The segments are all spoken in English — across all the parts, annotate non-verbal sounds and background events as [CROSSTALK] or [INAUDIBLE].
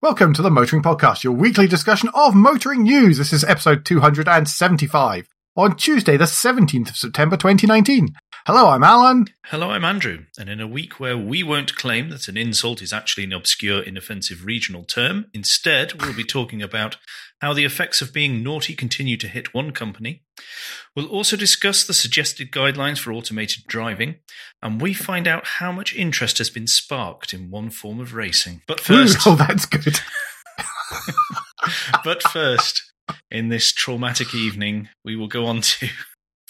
Welcome to the Motoring Podcast, your weekly discussion of motoring news. This is episode 275 on Tuesday, the 17th of September 2019. Hello, I'm Alan. Hello, I'm Andrew. And in a week where we won't claim that an insult is actually an obscure, inoffensive regional term, instead, we'll be talking about how the effects of being naughty continue to hit one company. We'll also discuss the suggested guidelines for automated driving, and we find out how much interest has been sparked in one form of racing. But first, Ooh, [LAUGHS] oh, that's good. [LAUGHS] but first, in this traumatic evening, we will go on to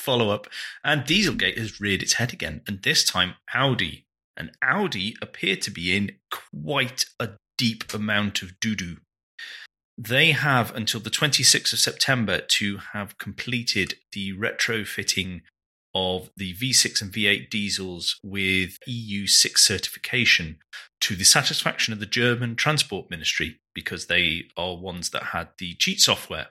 follow up. And Dieselgate has reared its head again, and this time Audi. And Audi appear to be in quite a deep amount of doo doo. They have until the 26th of September to have completed the retrofitting of the V6 and V8 diesels with EU6 certification to the satisfaction of the German Transport Ministry because they are ones that had the cheat software.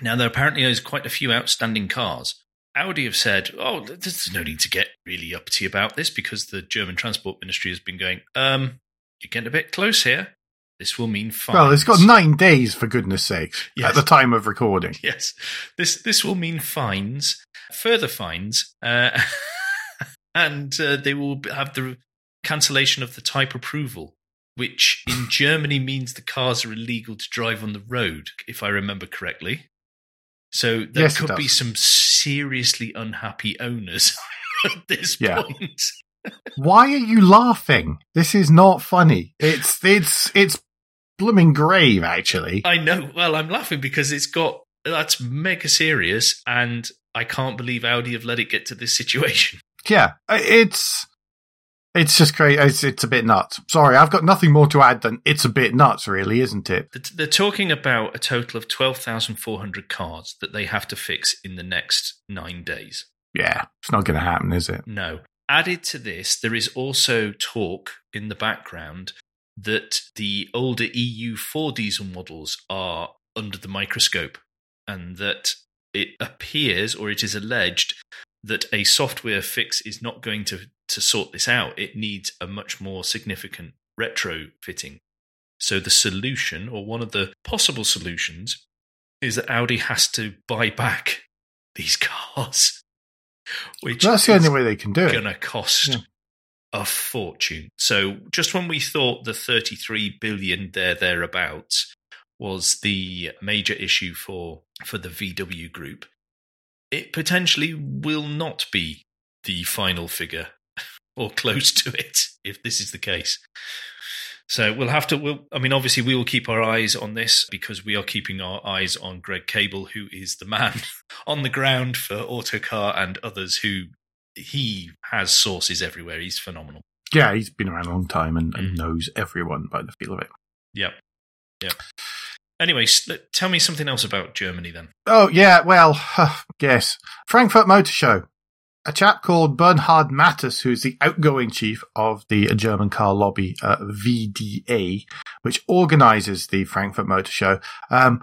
Now, there apparently is quite a few outstanding cars. Audi have said, oh, there's no need to get really uppity about this because the German Transport Ministry has been going, um, you're getting a bit close here. This will mean fines. Well, it's got nine days, for goodness sake, Yes. at the time of recording. [LAUGHS] Yes, this this will mean fines, further fines, uh, [LAUGHS] and uh, they will have the cancellation of the type approval, which in [SIGHS] Germany means the cars are illegal to drive on the road, if I remember correctly. So there Yes, could be some seriously unhappy owners [LAUGHS] at this Yeah. point. Why are you laughing? This is not funny. It's, it's, it's blooming grave, actually. I know. Well, I'm laughing because it's got that's mega serious, and I can't believe Audi have let it get to this situation. Yeah, uh, it's it's just great. It's it's a bit nuts. Sorry, I've got nothing more to add than it's a bit nuts, really, isn't it? They're talking about a total of 12,400 cards that they have to fix in the next nine days. Yeah, it's not going to happen, is it? No. Added to this, there is also talk in the background that the older EU4 diesel models are under the microscope and that it appears or it is alleged that a software fix is not going to, to sort this out. It needs a much more significant retrofitting. So the solution, or one of the possible solutions, is that Audi has to buy back [LAUGHS] these cars. Which That's the only way they can do it. going to cost Yeah. a fortune. So just when we thought the 33 billion there thereabouts was the major issue for for the VW group, it potentially will not be the final figure [LAUGHS] or close to it if this is the case. So we'll have to. We'll, I mean, obviously, we will keep our eyes on this because we are keeping our eyes on Greg Kable, who is the man [LAUGHS] on the ground for Autocar and others. Who he has sources everywhere. He's phenomenal. Yeah, he's been around a long time and, and Mm. knows everyone by the feel of it. Yep. Yep. Anyway, tell me something else about Germany then. Oh yeah, well, yes, Frankfurt Motor Show. A chap called Bernhard Mattes, who's the outgoing chief of the German car lobby uh, VDA, which organises the Frankfurt Motor Show, um,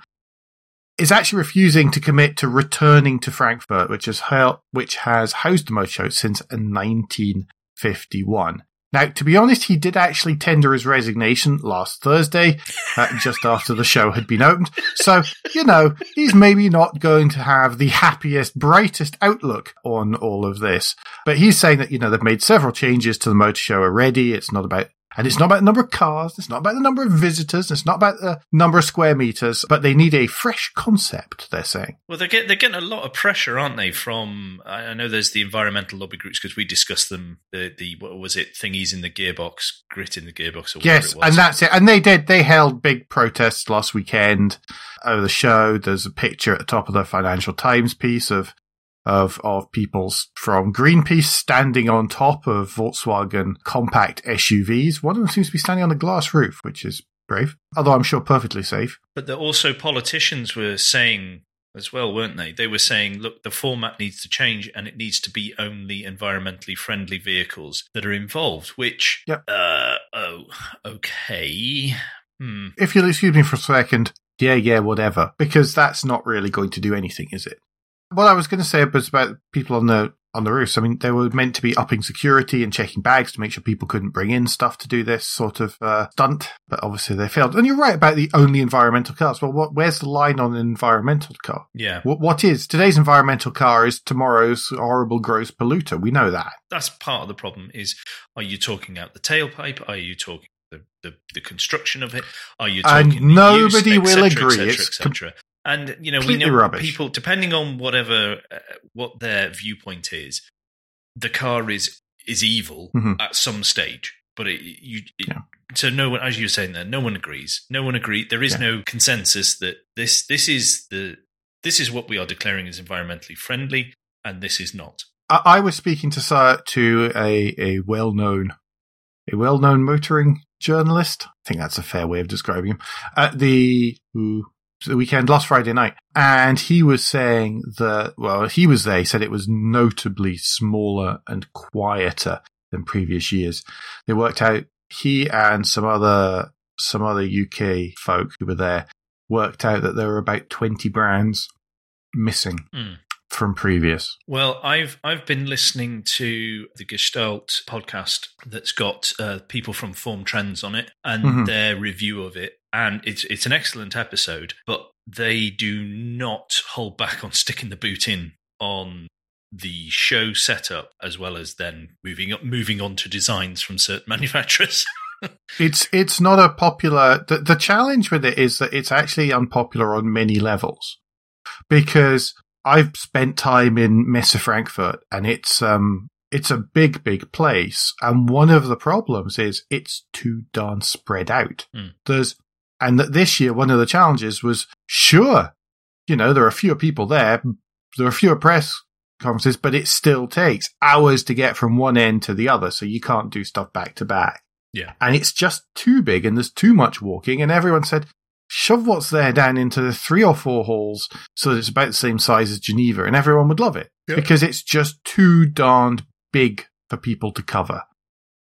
is actually refusing to commit to returning to Frankfurt, which has which has housed the motor show since 1951. Now, to be honest, he did actually tender his resignation last Thursday, uh, just after the show had been opened. So, you know, he's maybe not going to have the happiest, brightest outlook on all of this. But he's saying that, you know, they've made several changes to the motor show already. It's not about and it's not about the number of cars, it's not about the number of visitors, it's not about the number of square meters, but they need a fresh concept, they're saying. Well, they're getting they're getting a lot of pressure, aren't they? From I know there's the environmental lobby groups because we discussed them. The the what was it? Thingies in the gearbox, grit in the gearbox, or whatever Yes, it was. and that's it. And they did. They held big protests last weekend over the show. There's a picture at the top of the Financial Times piece of of of people from Greenpeace standing on top of Volkswagen compact SUVs. One of them seems to be standing on a glass roof, which is brave. Although I'm sure perfectly safe. But there also politicians were saying as well, weren't they? They were saying, look, the format needs to change and it needs to be only environmentally friendly vehicles that are involved, which, Yep. uh, oh, okay. Hmm. If you'll excuse me for a second, yeah, yeah, whatever, because that's not really going to do anything, is it? What I was going to say was about people on the on the roofs. I mean, they were meant to be upping security and checking bags to make sure people couldn't bring in stuff to do this sort of uh, stunt, but obviously they failed. And you're right about the only environmental cars. Well, what, where's the line on an environmental car? Yeah. What, what is today's environmental car is tomorrow's horrible gross polluter. We know that. That's part of the problem is are you talking out the tailpipe? Are you talking the, the, the construction of it? Are you talking the nobody use, will cetera, agree. et cetera, et cetera. And you know, we know rubbish. people depending on whatever uh, what their viewpoint is, the car is is evil Mhm. at some stage. But it, you, it, Yeah. so no one, as you were saying there, no one agrees. No one agrees. There is Yeah. no consensus that this this is the this is what we are declaring as environmentally friendly, and this is not. I, I was speaking to to a, a well known a well known motoring journalist. I think that's a fair way of describing him. At the ooh, the weekend last Friday night, and he was saying that well, he was there. He said it was notably smaller and quieter than previous years. They worked out he and some other some other UK folk who were there worked out that there were about twenty brands missing Hmm. from previous. Well, I've I've been listening to the Gestalt podcast that's got uh, people from Form Trends on it and Mhm. their review of it, and it's it's an excellent episode. But they do not hold back on sticking the boot in on the show setup as well as then moving up, moving on to designs from certain [LAUGHS] manufacturers. It's it's not a popular. The, the challenge with it is that it's actually unpopular on many levels, because I've spent time in Messe Frankfurt, and it's um it's a big big place, and one of the problems is it's too darn spread out. Hmm. There's and that this year one of the challenges was sure, you know, there are fewer people there, there are fewer press conferences, but it still takes hours to get from one end to the other, so you can't do stuff back to back yeah, and it's just too big and there's too much walking. And everyone said, shove what's there down into the three or four halls so that it's about the same size as Geneva, and everyone would love it Yeah. because it's just too darned big for people to cover.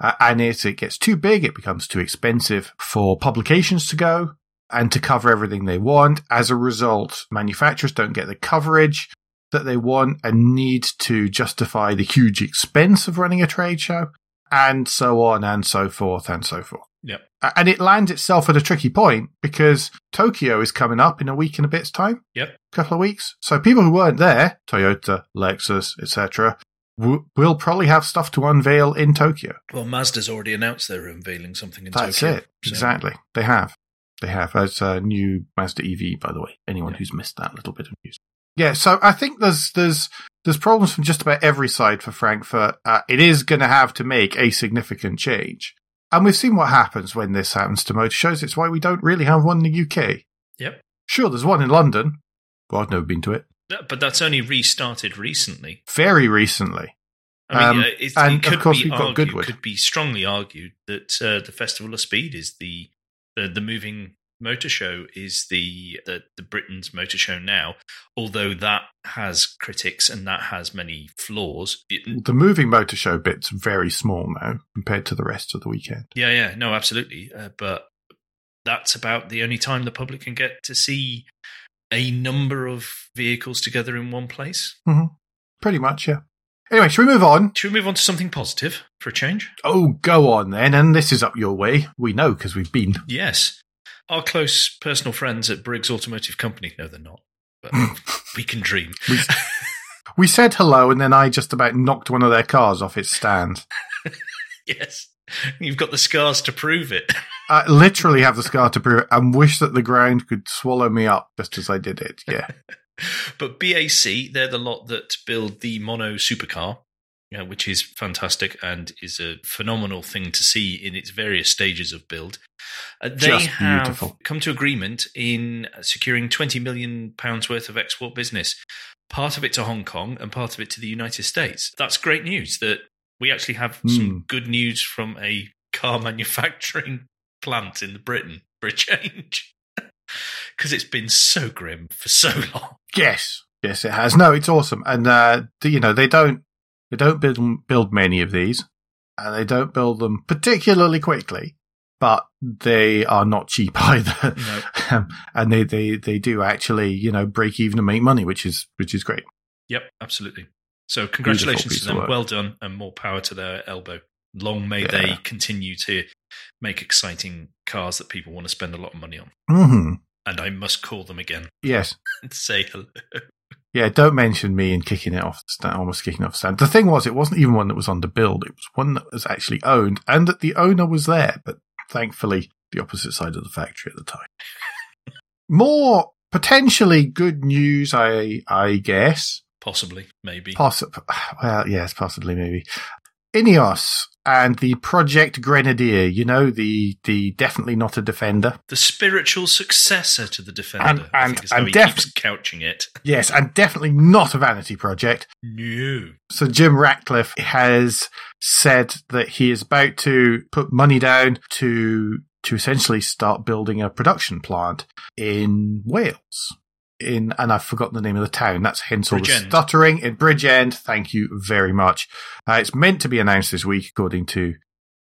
Uh, and as it gets too big, it becomes too expensive for publications to go and to cover everything they want. As a result, manufacturers don't get the coverage that they want and need to justify the huge expense of running a trade show and so on and so forth and so forth. Yep. And it lands itself at a tricky point because Tokyo is coming up in a week and a bit's time. Yep. A Couple of weeks. So people who weren't there, Toyota, Lexus, etc., w- will probably have stuff to unveil in Tokyo. Well, Mazda's already announced they're unveiling something in That's Tokyo. That's it. so- Exactly. They have. They have. As a new Mazda EV, by the way. Anyone Yeah. who's missed that little bit of news. Yeah. So I think there's there's there's problems from just about every side for Frankfurt. Uh, it is going to have to make a significant change, and we've seen what happens when this happens to motor shows. It's why we don't really have one in the UK. Yep. Sure, there's one in London. but I've never been to it. But that's only restarted recently. Very recently. I mean, Um, uh, it, and it of could course be we've got Goodwood. could be strongly argued that uh, the Festival of Speed is the the, the moving motor show is the, the the Britain's motor show now. Although that has critics and that has many flaws. It- The moving motor show bit's very small now compared to the rest of the weekend. yeah, yeah, no, absolutely. Uh, but that's about the only time the public can get to see a number of vehicles together in one place. Mm-hmm. Pretty much, yeah. Anyway, should we move on? Should we move on to something positive for a change? Oh, go on then. And this is up your way. We know because we've been. Yes. Our close personal friends at Briggs Automotive Company. No, they're not. But [LAUGHS] we can dream. We, we said hello, and then I just about knocked one of their cars off its stand. [LAUGHS] Yes. [LAUGHS] You've got the scars to prove it. [LAUGHS] I literally have the scar to prove it and wish that the ground could swallow me up just as I did it. Yeah. [LAUGHS] But BAC, they're the lot that build the mono supercar, you know, which is fantastic and is a phenomenal thing to see in its various stages of build. Uh, they Just have beautiful. come to agreement in securing 20 million pounds worth of export business, part of it to Hong Kong and part of it to the United States. That's great news that we actually have some good news from a car [LAUGHS] manufacturing plant in Britain for a change. [LAUGHS] Because it's been so grim for so [LAUGHS] long. Yes. Yes, it has. No, it's awesome. And, uh, you know, they don't, they don't build, build many of these and they don't build them particularly quickly, but they are not cheap either. No. Um, and they, they, they do actually, you know, break even and make money, which is, which is great. Yep, absolutely. So congratulations to them. Well done, and more power to their elbow. Long may they continue to make exciting cars that people want to spend a lot of money on. hmm And I must call them again Yes. [LAUGHS] and say hello. Yeah, don't mention me and kicking it off the stand, almost kicking off the stand. The thing was, it wasn't even one that was on the build. It was one that was actually owned and that the owner was there, but thankfully the opposite side of the factory at the time. [LAUGHS] More potentially good news, I, I guess. Possibly, maybe. Possibly, well, yes, possibly, maybe. Ineos and the Project Grenadier, you know, the, the definitely not a defender. the spiritual successor to the Defender. And- I and- think is how and def- couching it. Yes, and definitely not a vanity project. No. So Jim Ratcliffe has said that he is about to put money down to to essentially start building a production plant in Wales. In and I've forgotten the name of the town. That's hence all the stuttering in Bridgend. Thank you very much. Uh, it's meant to be announced this week, according to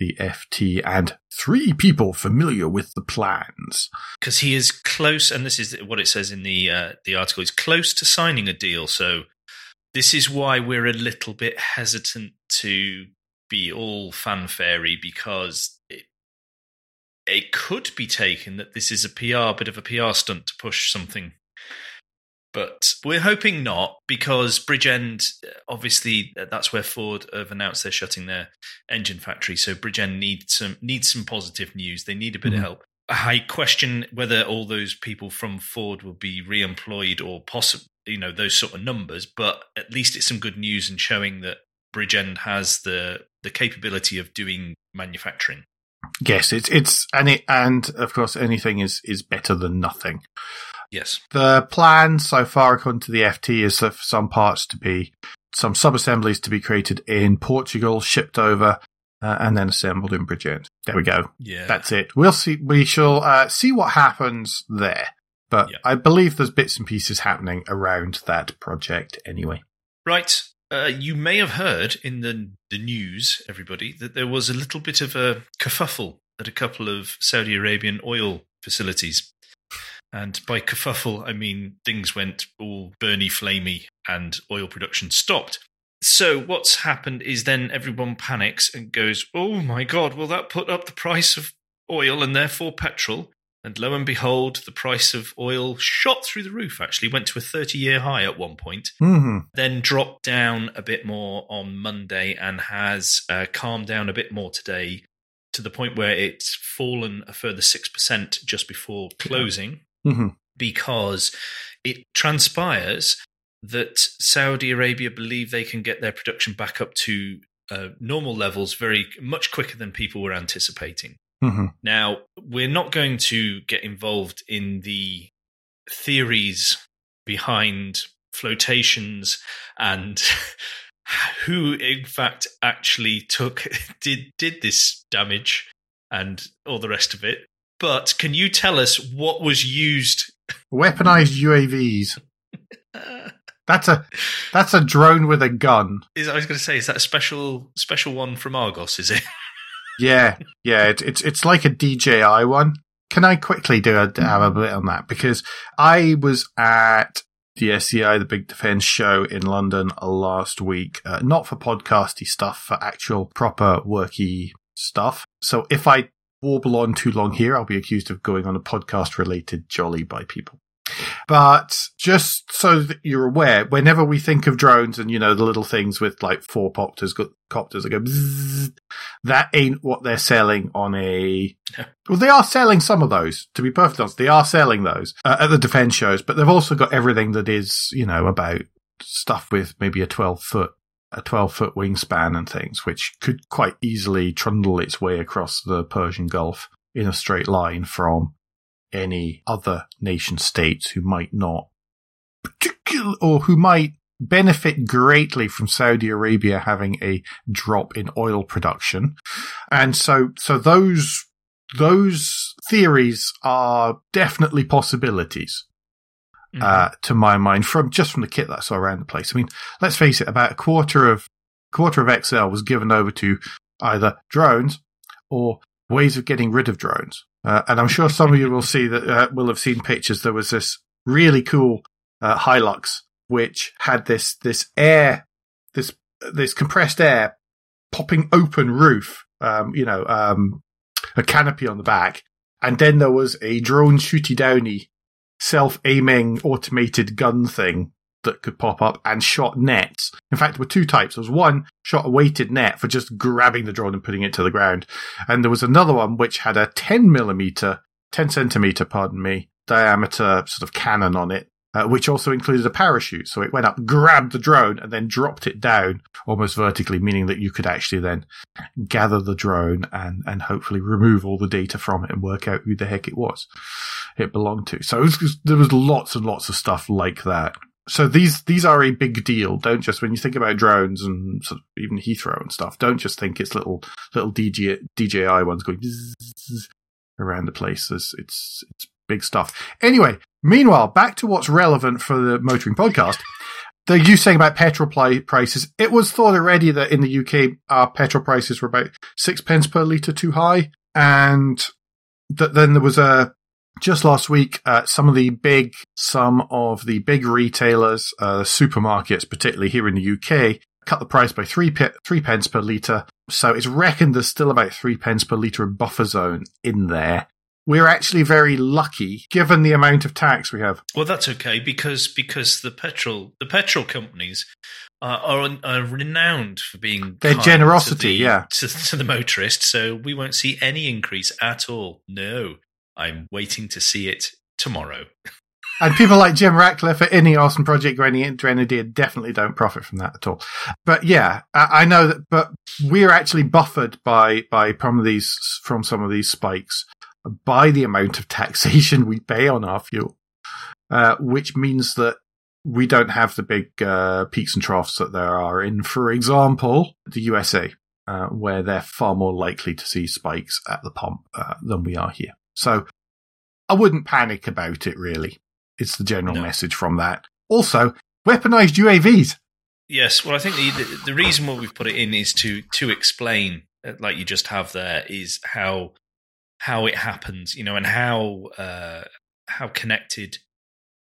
the FT and three people familiar with the plans. because he is close, and this is what it says in the uh, the article. He's close to signing a deal, so this is why we're a little bit hesitant to be all fanfarey because it it could be taken that this is a PR bit of a PR stunt to push something. But we're hoping not because Bridgend, obviously, uh, that's where Ford have announced they're shutting their engine factory. So Bridgend needs some needs some positive news. They need a bit Mhm. of help. I question whether all those people from Ford will be re-employed or possible, you know, those sort of numbers. But at least it's some good news and showing that Bridgend has the the capability of doing manufacturing. Yes, it's it's and it and of course anything is is better than nothing. Yes, The plan so far, according to the FT, is for some parts to be, some sub-assemblies to be created in Portugal, shipped over, uh, and then assembled in Bridgend. There we go. yeah, That's it. We'll see. We shall uh, see what happens there. But Yeah. I believe there's bits and pieces happening around that project anyway. Right. Uh, you may have heard in the the news, everybody, that there was a little bit of a kerfuffle at a couple of Saudi Arabian oil facilities. And by kerfuffle, I mean things went all burny, flamey, and oil production stopped. So what's happened is then everyone panics and goes, "Oh my god! Will that put up the price of oil and therefore petrol?" And lo and behold, the price of oil shot through the roof. Actually, went to a thirty-year high at one point hmm then dropped down a bit more on Monday and has uh, calmed down a bit more today to the point where it's fallen a further 6% just before closing hmm because it transpires that Saudi Arabia believe they can get their production back up to uh, normal levels very much quicker than people were anticipating. hmm Now, we're not going to get involved in the theories behind flotations and [LAUGHS] who in fact actually took [LAUGHS] did did this damage and all the rest of it. But can you tell us what was used? Weaponized UAVs. That's a that's a drone with a gun. is I was going to say, is that a special special one from Argos? Is it? Yeah, yeah, it, it's it's like a DJI one. Can I quickly do a, have a bit on that because I was at the DSEI, the big defense show in London last week, uh, not for podcasty stuff, for actual proper worky stuff. So if I warble on too long here, I'll be accused of going on a podcast related jolly by people. But just so that you're aware, whenever we think of drones and, you know, the little things with like four copters, copters that go bzzz, that ain't what they're selling on a. No. [LAUGHS] Well, they are selling some of those, to be perfectly honest. They are selling those uh, at the defense shows, but they've also got everything that is, you know, about stuff with maybe a 12 foot, a 12 foot wingspan and things, which could quite easily trundle its way across the Persian Gulf in a straight line from any other nation states who might not particular or who might benefit greatly from Saudi Arabia having a drop in oil production. And so, so those, those theories are definitely possibilities, Mm-hmm. uh, to my mind from just from the kit that I saw around the place. I mean, let's face it, about a quarter of, quarter of ExCeL was given over to either drones or ways of getting rid of drones. Uh, and I'm sure some of you will see that, uh, will have seen pictures. There was this really cool, uh, Hilux, which had this, this air this this compressed air popping open roof, um, you know, um, a canopy on the back. And then there was a drone shooty downy self aiming automated gun thing that could pop up and shot nets. In fact, there were two types. There was one shot a weighted net for just grabbing the drone and putting it to the ground. And there was another one which had a 10 millimeter, 10 centimeter, pardon me, diameter sort of cannon on it uh, which also included a parachute. So it went up, grabbed the drone, and then dropped it down almost vertically, meaning that you could actually then gather the drone and, and hopefully remove all the data from it and work out who the heck it was it belonged to. So was, there was lots and lots of stuff like that. So these these are a big deal. Don't just when you think about drones and sort of even Heathrow and stuff. Don't just think it's little little DJ, DJI ones going around the place. It's it's it's big stuff. Anyway, meanwhile, back to what's relevant for the motoring podcast. The you saying about petrol prices, it was thought already that in the UK, our petrol prices were about six pence per litre too high. And that then there was a, just last week, uh, some of the big, some of the big retailers, uh, supermarkets, particularly here in the UK, cut the price by three, pe- three pence per litre. So it's reckoned there's still about three pence per litre of buffer zone in there we're actually very lucky given the amount of tax we have. Well, that's okay because because the petrol the petrol companies are, are, are renowned for being their generosity, to the, yeah, to, to the motorist. So we won't see any increase at all. No, I'm waiting to see it tomorrow. [LAUGHS] And people like Jim Ratcliffe at Ineos and Project Grenadier definitely don't profit from that at all. But yeah, I know that, but we're actually buffered by, by of these, from some of these spikes by the amount of taxation [LAUGHS] we pay on our fuel, uh, which means that we don't have the big uh, peaks and troughs that there are in, for example, the USA, uh, where they're far more likely to see spikes at the pump uh, than we are here. So I wouldn't panic about it, really. It's the general no. message from that. Also, weaponized UAVs. Yes, well, I think the, the, the reason why we've put it in is to to explain, uh, like you just have there, is how how it happens, you know, and how uh, how connected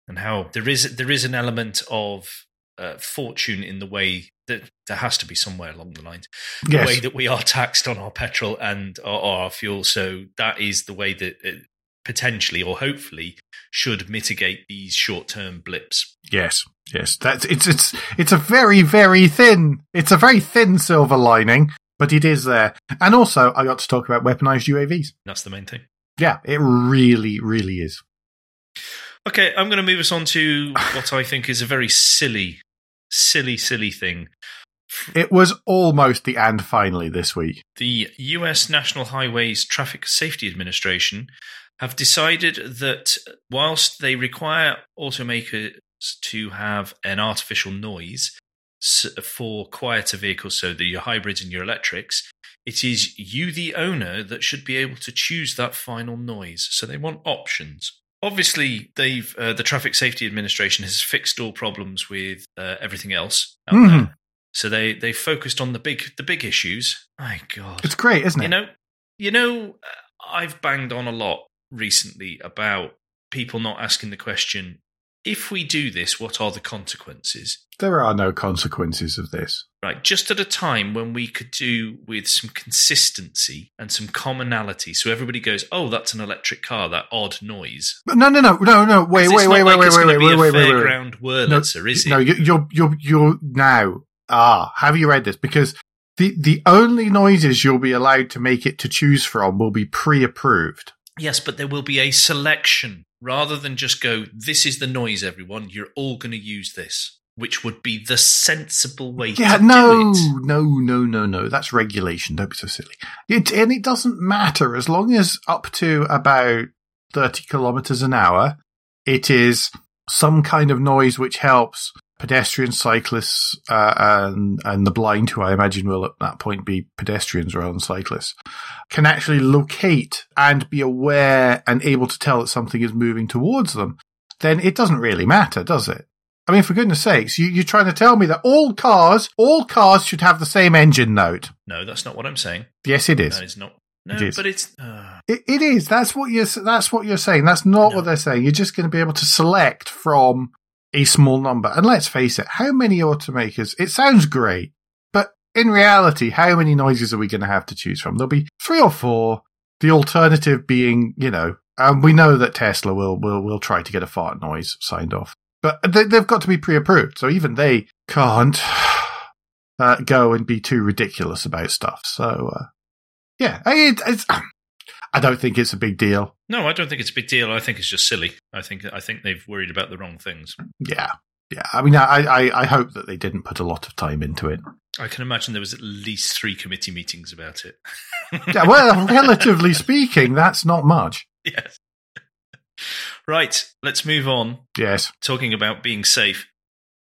and how there is there is an element of uh, fortune in the way that there has to be somewhere along the lines the yes. way that we are taxed on our petrol and our, our fuel. So that is the way that it potentially or hopefully should mitigate these short term blips. Yes, yes, that's it's it's it's a very very thin it's a very thin silver lining but it is there. And also, I got to talk about weaponized UAVs. That's the main thing. Yeah, it really, really is. Okay, I'm going to move us on to what I think is a very silly, silly, silly thing. It was almost the and finally this week. The US National Highways Traffic Safety Administration have decided that whilst they require automakers to have an artificial noise, for quieter vehicles, so the your hybrids and your electrics, it is you, the owner, that should be able to choose that final noise. So they want options. Obviously, they've uh, the Traffic Safety Administration has fixed all problems with uh, everything else mm-hmm. So they they focused on the big the big issues. My God, it's great, isn't it? You know, you know, uh, I've banged on a lot recently about people not asking the question: if we do this, what are the consequences? There are no consequences of this. Right, just at a time when we could do with some consistency and some commonality, so everybody goes, "Oh, that's an electric car." That odd noise. But no, no, no, no, no. Wait, wait, wait, wait, wait, wait, wait, wait, wait, wait, fairground Wurlitzer, no, is it? No, you're, you're, you're now. Ah, have you read this? Because the the only noises you'll be allowed to make it to choose from will be pre-approved. Yes, but there will be a selection rather than just go. This is the noise, everyone. You're all going to use this which would be the sensible way yeah, to no, do it. No, no, no, no. That's regulation. Don't be so silly. It, and it doesn't matter as long as up to about 30 kilometers an hour, it is some kind of noise which helps pedestrians, cyclists, uh, and, and the blind, who I imagine will at that point be pedestrians rather than cyclists, can actually locate and be aware and able to tell that something is moving towards them. Then it doesn't really matter, does it? I mean, for goodness sakes, you, you're trying to tell me that all cars, all cars should have the same engine note. No, that's not what I'm saying. Yes, it is. That is not. No, it is. but it's. Uh... It, it is. That's what you're. That's what you're saying. That's not no. what they're saying. You're just going to be able to select from a small number. And let's face it, how many automakers? It sounds great. But in reality, how many noises are we going to have to choose from? There'll be three or four. The alternative being, you know, um, we know that Tesla will will will try to get a fart noise signed off, but they, have got to be pre-approved. So even they can't uh, go and be too ridiculous about stuff. So uh, yeah, it, it's. I don't think it's a big deal. No, I don't think it's a big deal. I think it's just silly. I think I think they've worried about the wrong things. Yeah, yeah. I mean, I, I, I hope that they didn't put a lot of time into it. I can imagine there was at least three committee meetings about it. [LAUGHS] yeah, well, relatively [LAUGHS] speaking, that's not much. Yes. [LAUGHS] Right, let's move on. Yes. Talking about being safe.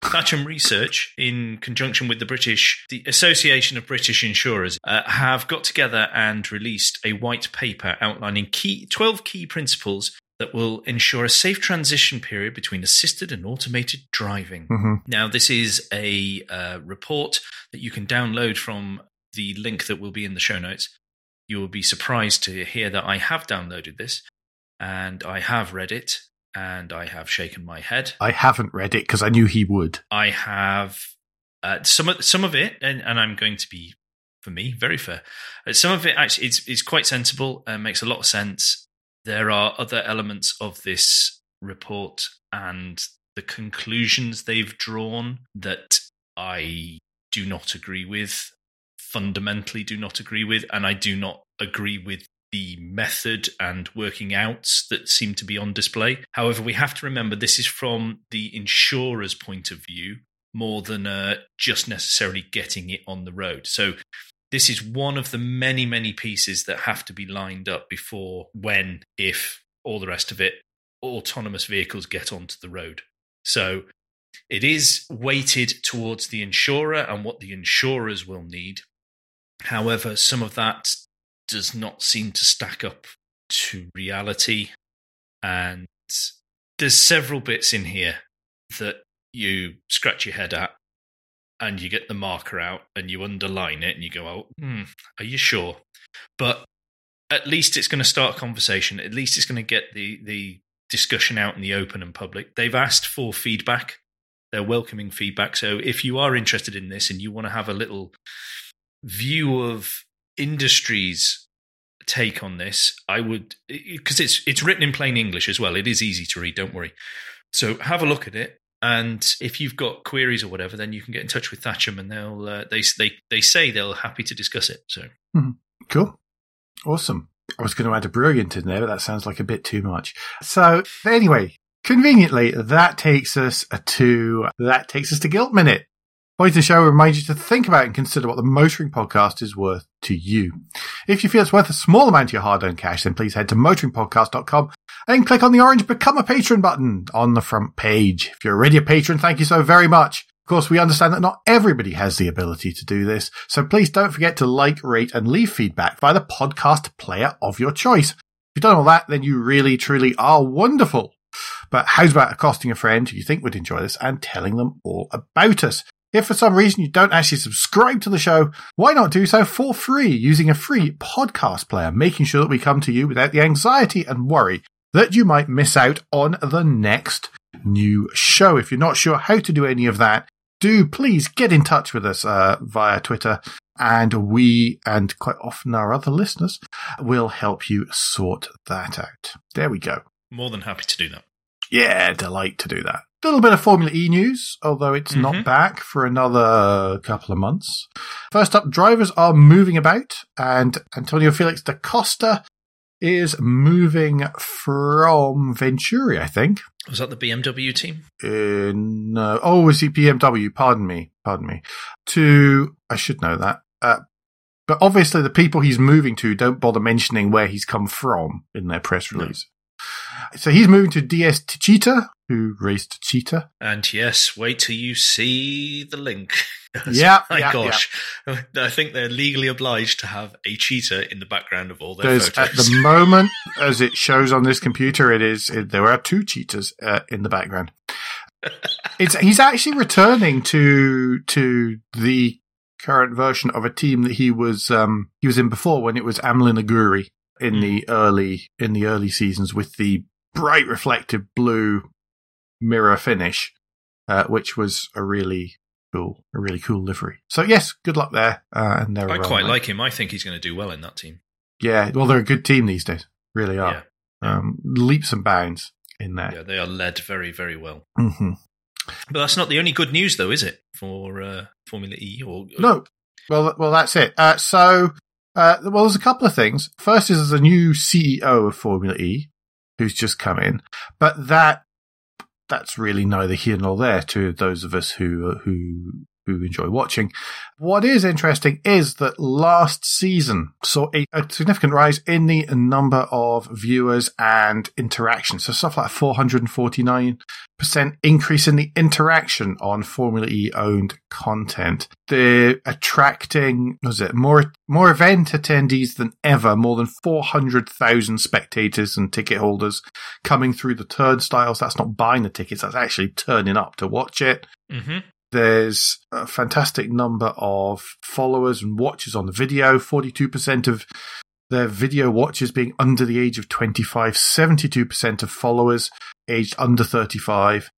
Thatcham Research, in conjunction with the British, the Association of British Insurers, uh, have got together and released a white paper outlining key 12 key principles that will ensure a safe transition period between assisted and automated driving. Mm-hmm. Now, this is a uh, report that you can download from the link that will be in the show notes. You will be surprised to hear that I have downloaded this and I have read it and I have shaken my head. I haven't read it because I knew he would. I have uh, some of some of it, and, and I'm going to be for me very fair. Uh, some of it actually is is quite sensible and makes a lot of sense. There are other elements of this report and the conclusions they've drawn that I do not agree with, fundamentally do not agree with, and I do not agree with the method and working outs that seem to be on display. However, we have to remember this is from the insurer's point of view more than uh, just necessarily getting it on the road. So, this is one of the many, many pieces that have to be lined up before, when, if, all the rest of it, autonomous vehicles get onto the road. So, it is weighted towards the insurer and what the insurers will need. However, some of that does not seem to stack up to reality. And there's several bits in here that you scratch your head at and you get the marker out and you underline it and you go, oh, hmm, are you sure? But at least it's going to start a conversation. At least it's going to get the, the discussion out in the open and public. They've asked for feedback. They're welcoming feedback. So if you are interested in this and you want to have a little view of industries take on this, I would because it's it's written in plain English as well. It is easy to read. Don't worry. So have a look at it, and if you've got queries or whatever, then you can get in touch with Thatcham, and they'll uh, they they they say they'll happy to discuss it. So mm-hmm. cool, awesome. I was going to add a brilliant in there, but that sounds like a bit too much. So anyway, conveniently, that takes us to that takes us to Guilt Minute. Point the show reminds you to think about and consider what the Motoring podcast is worth to you. If you feel it's worth a small amount of your hard-earned cash, then please head to motoringpodcast.com and click on the orange Become a Patron button on the front page. If you're already a patron, thank you so very much. Of course, we understand that not everybody has the ability to do this, so please don't forget to like, rate, and leave feedback via the podcast player of your choice. If you've done all that, then you really, truly are wonderful. But how's about accosting a friend who you think would enjoy this and telling them all about us? If for some reason you don't actually subscribe to the show, why not do so for free using a free podcast player, making sure that we come to you without the anxiety and worry that you might miss out on the next new show. If you're not sure how to do any of that, do please get in touch with us uh, via Twitter and we and quite often our other listeners will help you sort that out. There we go. More than happy to do that. Yeah, delight to do that. A little bit of Formula E news, although it's mm-hmm. not back for another couple of months. First up, drivers are moving about, and Antonio Felix da Costa is moving from Venturi, I think. Was that the BMW team? Uh, no. Oh, was he BMW? Pardon me. Pardon me. To, I should know that. Uh, but obviously, the people he's moving to don't bother mentioning where he's come from in their press release. So he's moving to DS Techeetah, who raced Cheetah. And yes, wait till you see the link. [LAUGHS] yeah, my yeah, gosh, yeah. [LAUGHS] I think they're legally obliged to have a cheetah in the background of all their There's, photos. At the [LAUGHS] moment, as it shows on this computer, it is it, there are two cheetahs uh, in the background. it's he's actually returning to to the current version of a team that he was um he was in before when it was Amlin Aguri in mm. the early in the early seasons with the bright reflective blue mirror finish, uh, which was a really cool, a really cool livery. So yes, good luck there. Uh, and there I quite like him. I think he's going to do well in that team. Yeah, well, they're a good team these days. Really Yeah. are. Um, leaps and bounds in there. Yeah, they are led very, very well. hmm But that's not the only good news, though, is it, for uh, Formula E? Or No, well, well, that's it. Uh, so, uh, well, there's a couple of things. First is there's a new CEO of Formula E who's just come in, but that that's really neither here nor there to those of us who who who enjoy watching. What is interesting is that last season saw a, a significant rise in the number of viewers and interactions. So stuff like 449% increase in the interaction on Formula E owned content. They're attracting, was it more, more event attendees than ever, more than 400,000 spectators and ticket holders coming through the turnstiles. That's not buying the tickets. That's actually turning up to watch it. hmm There's a fantastic number of followers and watchers on the video. 42% of their video watchers being under the age of 25, 72% of followers aged under 35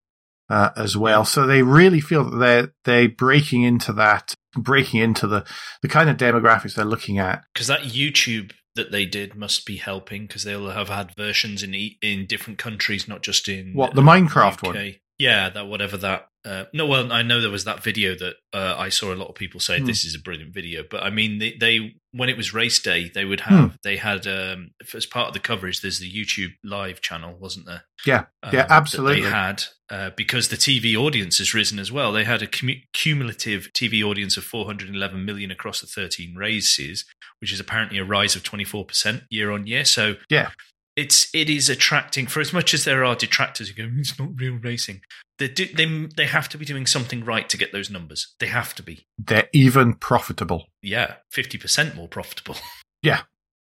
uh, as well. So they really feel that they're, they're breaking into that, breaking into the, the kind of demographics they're looking at. Because that YouTube that they did must be helping because they'll have had versions in in different countries, not just in What, the uh, Minecraft UK. one? Yeah, that whatever that. Uh, no, well, I know there was that video that uh, I saw a lot of people say Hmm. this is a brilliant video, but I mean, they, they when it was race day, they would Hmm. have they had um, as part of the coverage. There's the YouTube live channel, wasn't there? Yeah. Yeah, um, that absolutely. They had uh, because the TV audience has risen as well. They had a commu- cumulative TV audience of 411 million across the 13 races, which is apparently a rise of 24 percent year on year. So Yeah. It's it is attracting for as much as there are detractors who go [LAUGHS] it's not real racing. They do, they they have to be doing something right to get those numbers. They have to be. They're even profitable. Yeah, 50 percent more profitable. [LAUGHS] Yeah.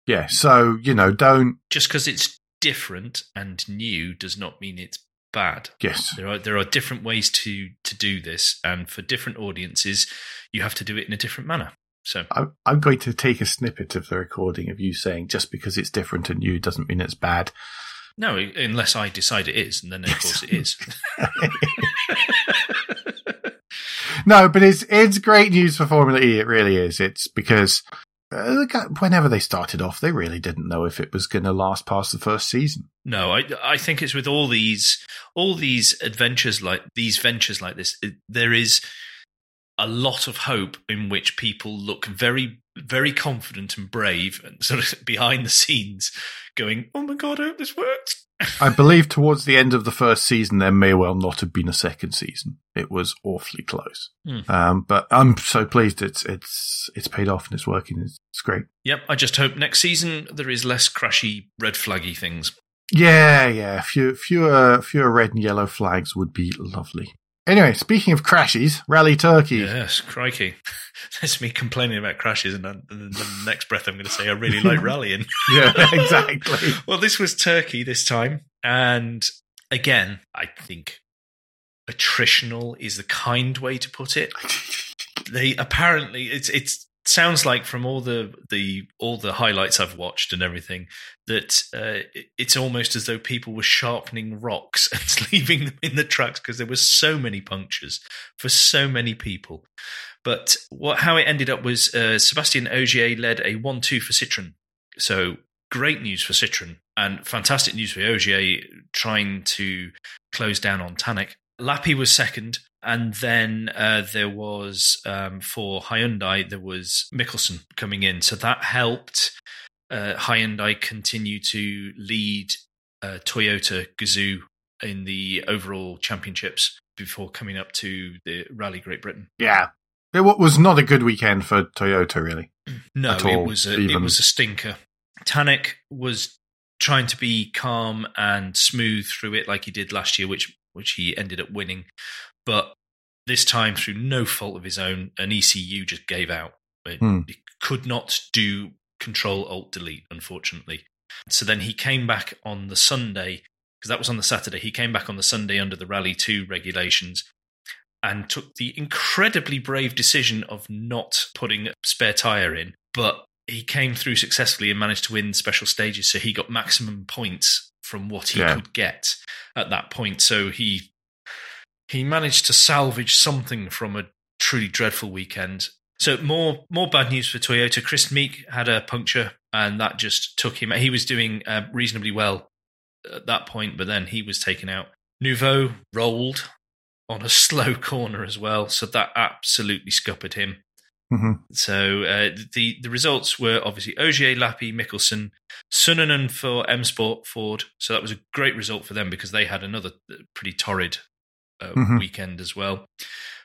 Yeah. So, you know, don't, Just because it's different and new does not mean it's bad. yes. There are there are different ways to to do this, and for different audiences, you have to do it in a different manner. So I'm, I'm going to take a snippet of the recording of you saying just because it's different and new doesn't mean it's bad. no, unless I decide it is, and then of course it is. [LAUGHS] [LAUGHS] No, but it's it's great news for Formula E. It really is. It's because uh, whenever they started off, they really didn't know if it was going to last past the first season. no, I I think it's with all these all these adventures like these ventures like this. It, there is a lot of hope in which people look very very confident and brave and sort of [LAUGHS] behind the scenes going oh my god i hope this works [LAUGHS] I believe towards the end of the first season, there may well not have been a second season. It was awfully close. Hmm. Um, but I'm so pleased it's it's it's paid off and it's working. It's, it's great. yep i just hope next season there is less crashy red flaggy things Yeah, yeah. Fewer, fewer, fewer red and yellow flags would be lovely. Anyway, speaking of crashes, Rally Turkey. Yes, crikey. [LAUGHS] That's me complaining about crashes, and then the next breath I'm going to say I really like [LAUGHS] rallying. [LAUGHS] Yeah, exactly. well, this was Turkey this time, and again, I think attritional is the kind way to put it. They apparently it's it's sounds like from all the the all the highlights I've watched and everything that uh, it's almost as though people were sharpening rocks [LAUGHS] and leaving them in the trucks because there were so many punctures for so many people. But what how it ended up was uh, Sébastien Ogier led a one-two for Citroen. So great news for Citroen and fantastic news for Ogier trying to close down on Tanak. Lappi was second, and then uh, there was um, for Hyundai there was Mikkelsen coming in, so that helped uh, Hyundai continue to lead uh, Toyota Gazoo in the overall championships before coming up to the Rally Great Britain. Yeah. It was not a good weekend for Toyota, really. [CLEARS THROAT] No, At it all, was a, it was a stinker. Tanak was trying to be calm and smooth through it like he did last year, which which he ended up winning. But this time, through no fault of his own, an ECU just gave out. It, Hmm. it could not do Control Alt Delete, unfortunately. So then he came back on the Sunday because that was on the Saturday. He came back on the Sunday under the Rally Two regulations and took the incredibly brave decision of not putting a spare tire in, but he came through successfully and managed to win special stages, so he got maximum points from what he Yeah. could get at that point. So he he managed to salvage something from a truly dreadful weekend. So more more bad news for Toyota. Kris Meeke had a puncture, and that just took him. He was doing uh, reasonably well at that point, but then he was taken out. Neuville rolled on a [LAUGHS] slow corner as well, so that absolutely scuppered him. Mhm. So uh, the the results were obviously Ogier, Lappi, Mikkelsen, Suninen for M Sport Ford. So that was a great result for them because they had another uh, pretty torrid uh, Mhm. weekend as well.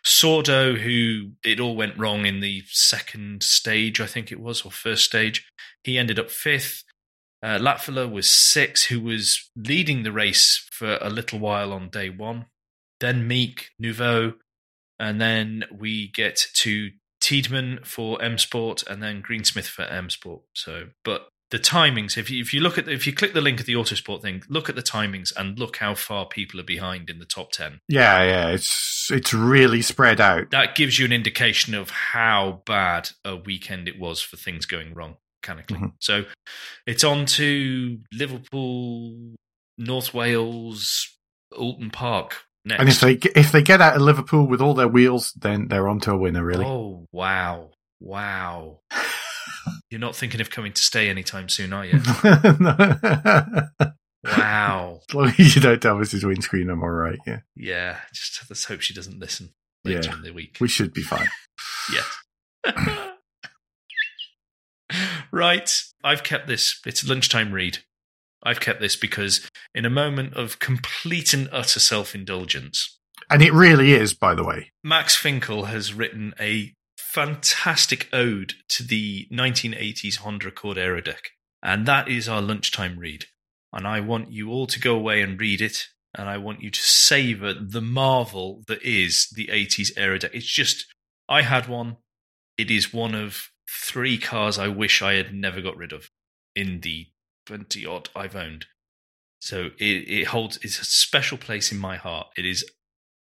Sordo, who it all went wrong in the second stage, I think it was, or first stage, he ended up fifth. Uh, was six, who was leading the race for a little while on day one. Then Meeke, Neuville, and then we get to Tidemand for M Sport, and then Greensmith for M Sport. So, but the timings, if you, if you look at the, if you click the link at the Autosport thing, look at the timings and look how far people are behind in the top ten. Yeah, yeah, it's it's really spread out. That gives you an indication of how bad a weekend it was for things going wrong mechanically. Mhm. So, it's on to Liverpool, North Wales, Oulton Park next. And if they if they get out of Liverpool with all their wheels, then they're on to a winner. Really. Oh wow, wow! [LAUGHS] You're not thinking of coming to stay anytime soon, are you? [LAUGHS] [LAUGHS] as wow. long as you don't damage his windscreen, I'm all right. Yeah, Yeah, just let's hope she doesn't listen later Yeah. in the week. we should be fine. Yes. right. I've kept this. It's a lunchtime read. I've kept this because in a moment of complete and utter self indulgence, And it really is, by the way. Max Finkel has written a fantastic ode to the 1980s Honda Accord Aerodeck. And that is our lunchtime read. And I want you all to go away and read it. And I want you to savor the marvel that is the 80s Aerodeck. It's just, I had one. It is one of three cars I wish I had never got rid of in the 20 odd I've owned. So it, it holds, it's a special place in my heart. It is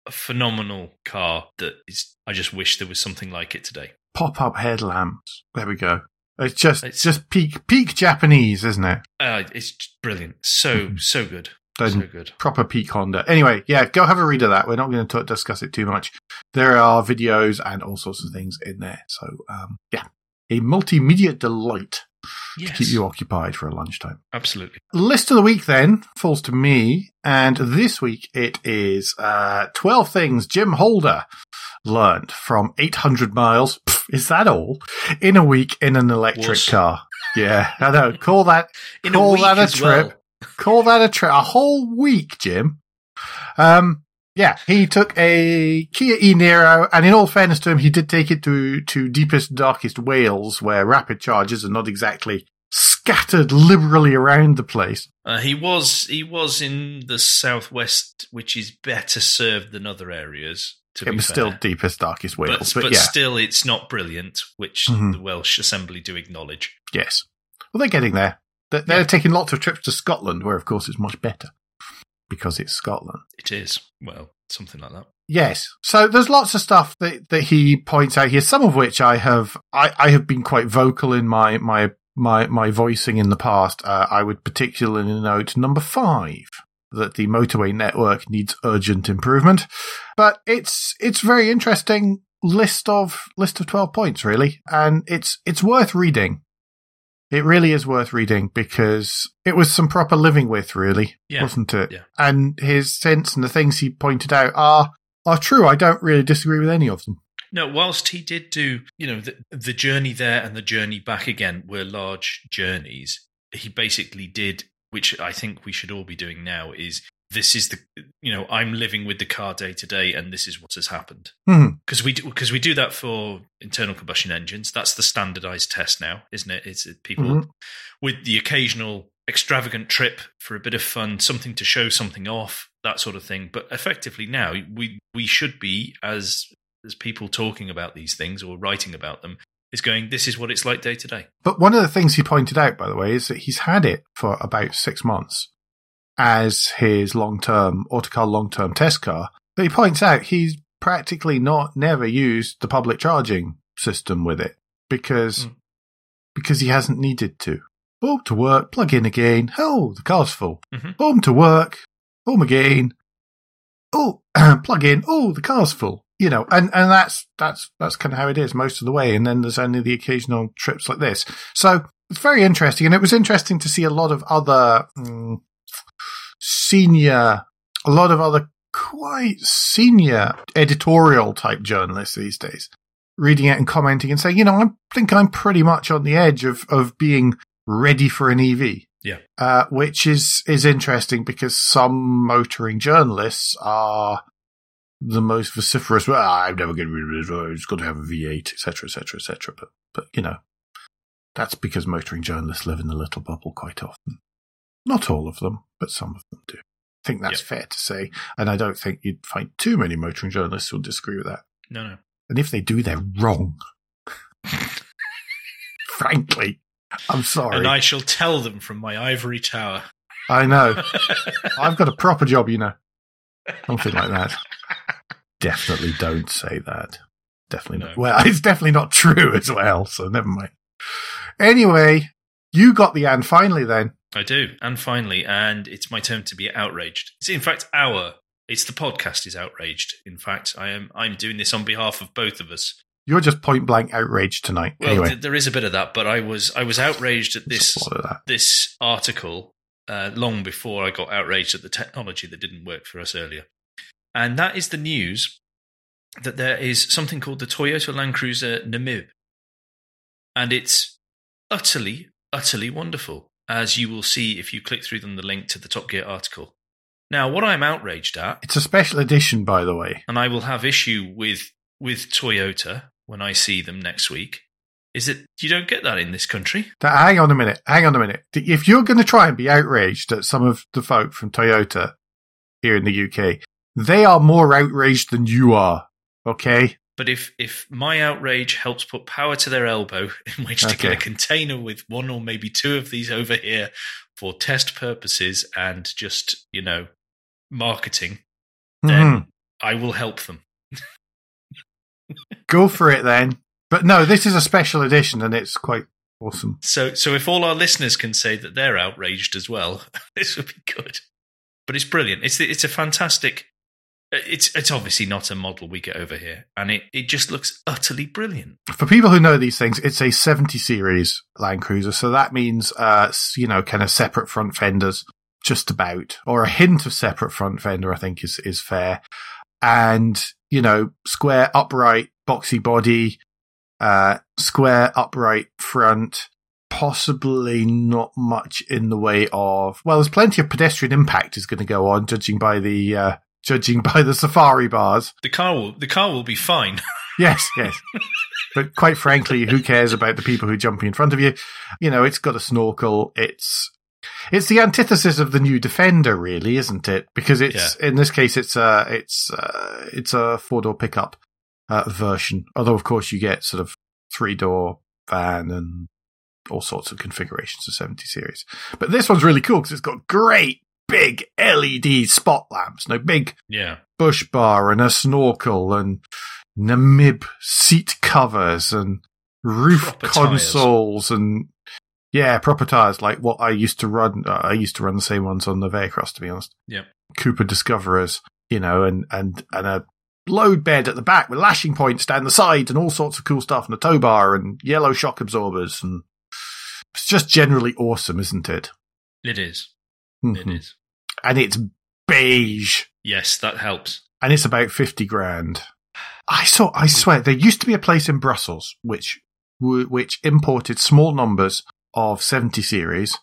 a phenomenal car that is, I just wish there was something like it today. Pop up headlamps. There we go. It's just It's- just peak peak Japanese, isn't it? Uh, it's just brilliant. So, Mhm. so good. Then so good. proper peak Honda. Anyway, yeah, go have a read of that. We're not going to discuss it too much. There are videos and all sorts of things in there. So, um, yeah, a multimedia delight Yes. to keep you occupied for a lunchtime. Absolutely. List of the week then falls to me, and this week it is uh, 12 things Jim Holder learned from 800 miles. Pff, is that all? In a week in an electric car. Yeah, I know. Call that In Call a week that a trip. well. Call that a trip. A whole week, Jim. Um, yeah, he took a Kia e Niro, and in all fairness to him, he did take it to, to deepest, darkest Wales, where rapid charges are not exactly scattered liberally around the place. Uh, he was he was in the southwest, which is better served than other areas. To It be was fair. still deepest, darkest Wales, but, but yeah, still, it's not brilliant, which Mhm. the Welsh Assembly do acknowledge. yes. Well, they're getting there. They're, they're Yeah. taking lots of trips to Scotland, where of course it's much better because it's Scotland. It is well something like that. Yes. So there's lots of stuff that, that he points out here, some of which I have, I, I have been quite vocal in my, my, my, my voicing in the past. Uh, I would particularly note number five, that the motorway network needs urgent improvement. But it's, it's very interesting list of, list of 12 points really. And it's, it's worth reading. It really is worth reading because it was some proper living with, really, Yeah. wasn't it? Yeah. And his sense and the things he pointed out are are true. I don't really disagree with any of them. No, whilst he did do, you know, the, the journey there and the journey back again were large journeys, he basically did, which I think we should all be doing now, is this is the, you know, I'm living with the car day to day and this is what has happened. Mhm. Because we, because we do that for internal combustion engines. That's the standardized test now, isn't it? It's it, people Mhm. with the occasional extravagant trip for a bit of fun, something to show something off, that sort of thing. But effectively now, we we should be as as people talking about these things or writing about them is going. This is what it's like day to day. But one of the things he pointed out, by the way, is that he's had it for about six months as his long term autocar long term test car. But he points out he's practically not never used the public charging system with it because Mm. because he hasn't needed to. Home to work, plug in again. Oh, the car's full. Mhm. Home to work, home again. Oh, [CLEARS THROAT] plug in. Oh, the car's full. you know, and, and that's, that's, that's kind of how it is most of the way. And then there's only the occasional trips like this. So it's very interesting. And it was interesting to see a lot of other mm, senior, a lot of other quite senior editorial type journalists these days reading it and commenting and saying, you know, I think I'm pretty much on the edge of, of being ready for an EV. Yeah. Uh, which is, is interesting because some motoring journalists are the most vociferous. Well, I'm never rid of it. It's got to have a V8, etc., etc., etc. But, but, you know, that's because motoring journalists live in a little bubble quite often. Not all of them, but some of them do. I think that's fair to say. And I don't think you'd find too many motoring journalists who would disagree with that. No, no. And if they do, they're wrong. [LAUGHS] Frankly, I'm sorry. And I shall tell them from my ivory tower. I know. [LAUGHS] I've got a proper job, you know. Something like that. Definitely don't say that. Definitely No. not. Well, [LAUGHS] it's definitely not true as well, so never mind. Anyway, you got the and finally then. I do. And finally, and it's my turn to be outraged. It's in fact our. It's the podcast is outraged. In fact, I am. I'm doing this on behalf of both of us. You're just point blank outraged tonight. Well, anyway, th- there is a bit of that, but I was I was outraged at this a lot of that. this article uh, long before I got outraged at the technology that didn't work for us earlier, and that is the news that there is something called the Toyota Land Cruiser Namib, and it's utterly utterly wonderful, as you will see if you click through them the link to the Top Gear article. Now, what I'm outraged at It's a special edition, by the way. and I will have issue with with Toyota when I see them next week, is that you don't get that in this country. That, hang on a minute. Hang on a minute. If you're going to try and be outraged at some of the folk from Toyota here in the UK, they are more outraged than you are. Okay. But if if my outrage helps put power to their elbow [LAUGHS] in which to get a container with one or maybe two of these over here for test purposes and just you know marketing, then Mhm. I will help them. Go for it then. But no, this is a special edition and it's quite awesome. So so if all our listeners can say that they're outraged as well, [LAUGHS] this would be good. But it's brilliant. It's it's a fantastic. It's it's obviously not a model we get over here, and it, it just looks utterly brilliant. For people who know these things, it's a 70 series Land Cruiser. So that means, uh, you know, kind of separate front fenders, just about, or a hint of separate front fender, I think is, is fair. And, you know, square upright, boxy body, uh, square upright front, possibly not much in the way of, well, there's plenty of pedestrian impact is going to go on, judging by the, uh, judging by the safari bars. The car will the car will be fine. [LAUGHS] Yes, yes. but quite frankly, who cares about the people who jump in front of you? You know, it's got a snorkel. It's it's the antithesis of the new Defender, really, isn't it? Because it's in this case, it's a it's uh, it's a four door pickup uh, version. Although, of course, you get sort of three door van and all sorts of configurations of 70 series. But this one's really cool because it's got great big LED spot lamps, no big yeah, bush bar and a snorkel and Namib seat covers and roof Proper consoles and yeah, proper tires like what I used to run. Uh, I used to run the same ones on the Vehicross, to be honest. Yeah, Cooper Discoverers, you know, and and and a load bed at the back with lashing points down the sides and all sorts of cool stuff and a tow bar and yellow shock absorbers and it's just generally awesome, isn't it? it is. It Mhm. is. And it's beige. Yes, that helps. and it's about 50 grand. I saw, I swear, there used to be a place in Brussels which, which imported small numbers of 70 series.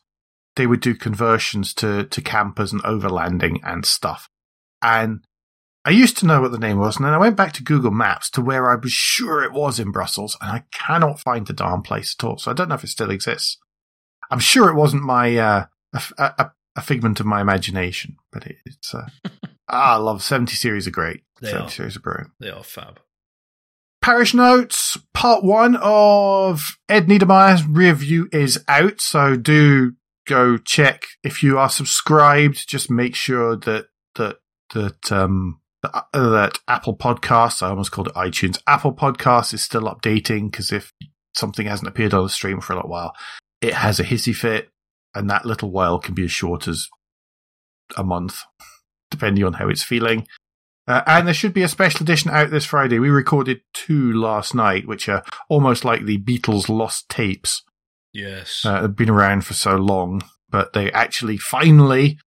They would do conversions to, to campers and overlanding and stuff. And I used to know what the name was. And then I went back to Google Maps to where I was sure it was in Brussels and I cannot find the darn place at all. So I don't know if it still exists. I'm sure it wasn't my, uh, a, a, a figment of my imagination, but it, it's, uh, [LAUGHS] ah, I love 70 series are great. They 70 are. series are brilliant. They are fab. Parish Notes, part one of Ed Niedermeyer's review is out. So do go check if you are subscribed. Just make sure that, that, that, um, that, uh, that Apple Podcasts, I almost called it iTunes, Apple Podcasts is still updating because if something hasn't appeared on the stream for a little while, it has a hissy fit and that little while can be as short as a month, depending on how it's feeling. Uh, and there should be a special edition out this Friday. We recorded two last night, which are almost like the Beatles' lost tapes. Yes. Uh, they've been around for so long, but they actually finally,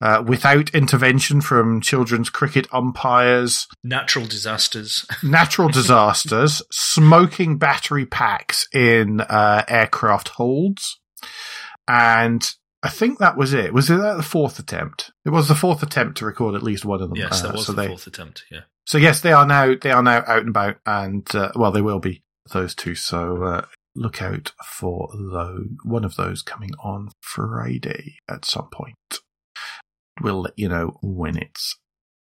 uh, without intervention from children's cricket umpires, Natural disasters. [LAUGHS] natural disasters, smoking battery packs in uh, aircraft holds, and I think that was it. Was it the fourth attempt? It was the fourth attempt to record at least one of them. Yes, that Uh, was so the they, fourth attempt. Yeah. So yes, they are now they are now out and about, and uh, well, they will be those two. So uh, look out for one of those coming on Friday at some point. We'll let you know when it's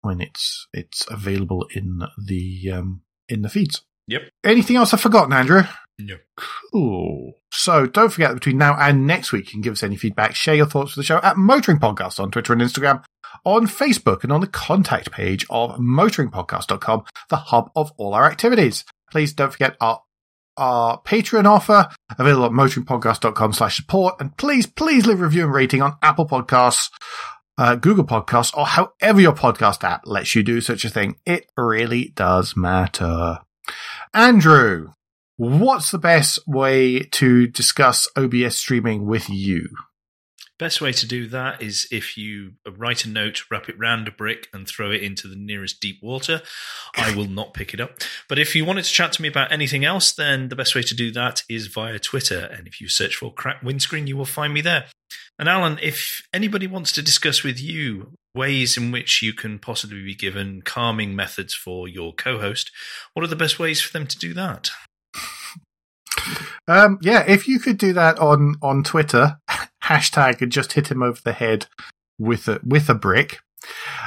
when it's it's available in the um, in the feeds. Yep. Anything else I've forgotten, Andrew? No. Cool. So don't forget between now and next week, you can give us any feedback, share your thoughts for the show at Motoring Podcast on Twitter and Instagram, on Facebook, and on the contact page of motoringpodcast.com, the hub of all our activities. Please don't forget our our Patreon offer available at motoringpodcast.com slash support. And please, please leave a review and rating on Apple Podcasts, uh, Google Podcasts, or however your podcast app lets you do such a thing. It really does matter. Andrew, what's the best way to discuss OBS streaming with you? Best way to do that is if you write a note, wrap it round a brick, and throw it into the nearest deep water. I will not pick it up. But if you wanted to chat to me about anything else, then the best way to do that is via Twitter. And if you search for Crack Windscreen, you will find me there. And Alan, if anybody wants to discuss with you ways in which you can possibly be given calming methods for your co host, what are the best ways for them to do that? Um, yeah, if you could do that on, on Twitter, [LAUGHS] hashtag and just hit him over the head with a, with a brick,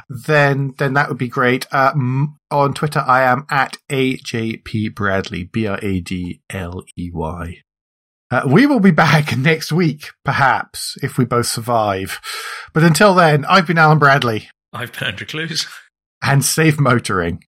then, then that would be great. Uh, m- on Twitter, I am at AJP Bradley, B-R-A-D-L-E-Y. Uh, we will be back [LAUGHS] next week, perhaps, if we both survive. But until then, I've been Alan Bradley I've been Andrew Clues. and safe motoring.